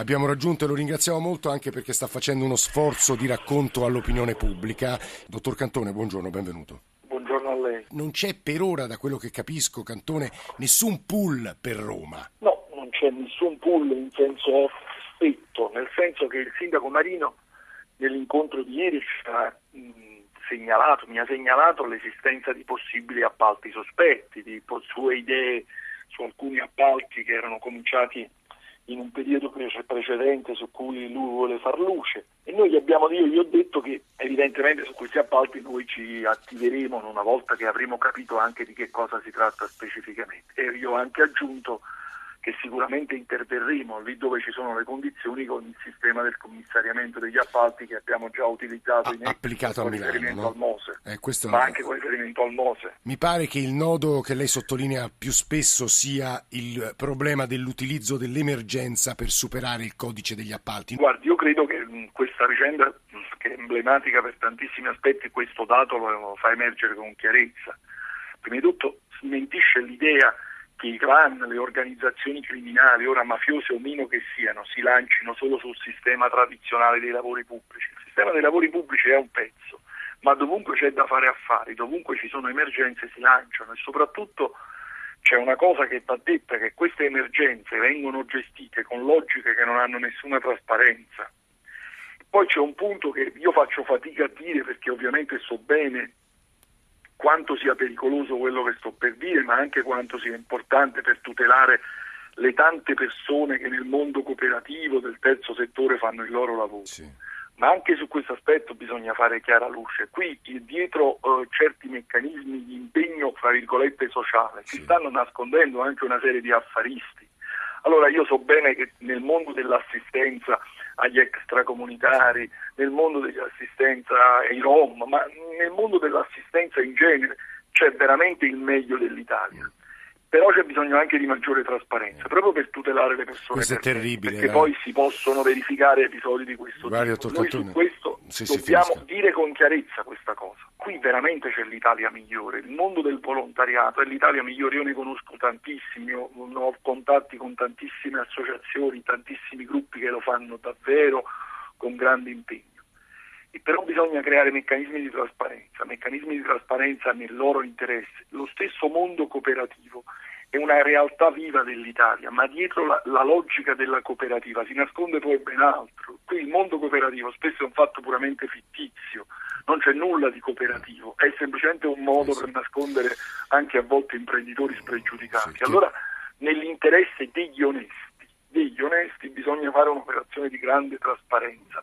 abbiamo raggiunto e lo ringraziamo molto anche perché sta facendo uno sforzo di racconto all'opinione pubblica. Dottor Cantone, buongiorno, benvenuto. Buongiorno a lei. Non c'è per ora, da quello che capisco, Cantone, nessun pull per Roma. No, non c'è nessun pull in senso stretto, nel senso che il sindaco Marino nell'incontro di ieri ha segnalato, mi ha segnalato l'esistenza di possibili appalti sospetti, di sue idee su alcuni appalti che erano cominciati in un periodo precedente su cui lui vuole far luce. E noi gli abbiamo io gli ho detto che evidentemente su questi appalti noi ci attiveremo una volta che avremo capito anche di che cosa si tratta specificamente. E io ho anche aggiunto che sicuramente interverremo lì dove ci sono le condizioni con il sistema del commissariamento degli appalti che abbiamo già utilizzato in applicato con a Milano, riferimento no? al Mose, Eh, questo- ma anche con riferimento al Mose. Mi pare che il nodo che lei sottolinea più spesso sia il problema dell'utilizzo dell'emergenza per superare il codice degli appalti. Guardi, io credo che mh, questa vicenda, mh, che è emblematica per tantissimi aspetti, questo dato lo fa emergere con chiarezza. Prima di tutto smentisce l'idea che i clan, le organizzazioni criminali, ora mafiose o meno che siano, si lancino solo sul sistema tradizionale dei lavori pubblici. Il sistema dei lavori pubblici è un pezzo, ma dovunque c'è da fare affari, dovunque ci sono emergenze si lanciano e soprattutto c'è una cosa che va detta, che queste emergenze vengono gestite con logiche che non hanno nessuna trasparenza. Poi c'è un punto che io faccio fatica a dire perché ovviamente so bene quanto sia pericoloso quello che sto per dire, ma anche quanto sia importante per tutelare le tante persone che nel mondo cooperativo del terzo settore fanno il loro lavoro. Sì. Ma anche su questo aspetto bisogna fare chiara luce. Qui eh, dietro eh, certi meccanismi di impegno, fra virgolette, sociale, si Sì. stanno nascondendo anche una serie di affaristi. Allora io so bene che nel mondo dell'assistenza agli extracomunitari, nel mondo dell'assistenza ai Rom, ma nel mondo dell'assistenza in genere c'è veramente il meglio dell'italia. Però c'è bisogno anche di maggiore trasparenza, proprio per tutelare le persone. Questo è per bene, terribile, Perché eh. poi si possono verificare episodi di questo Guardi, tipo. Noi su questo sì, dobbiamo dire con chiarezza questa cosa. Qui veramente c'è l'Italia migliore, il mondo del volontariato è l'Italia migliore, io ne conosco tantissimi, ho, ho contatti con tantissime associazioni, tantissimi gruppi che lo fanno davvero con grande impegno. Però bisogna creare meccanismi di trasparenza, meccanismi di trasparenza nel loro interesse. Lo stesso mondo cooperativo è una realtà viva dell'Italia, ma dietro la, la logica della cooperativa si nasconde poi ben altro. Qui il mondo cooperativo spesso è un fatto puramente fittizio, non c'è nulla di cooperativo, è semplicemente un modo per nascondere anche a volte imprenditori spregiudicati. Allora, nell'interesse degli onesti, degli onesti bisogna fare un'operazione di grande trasparenza,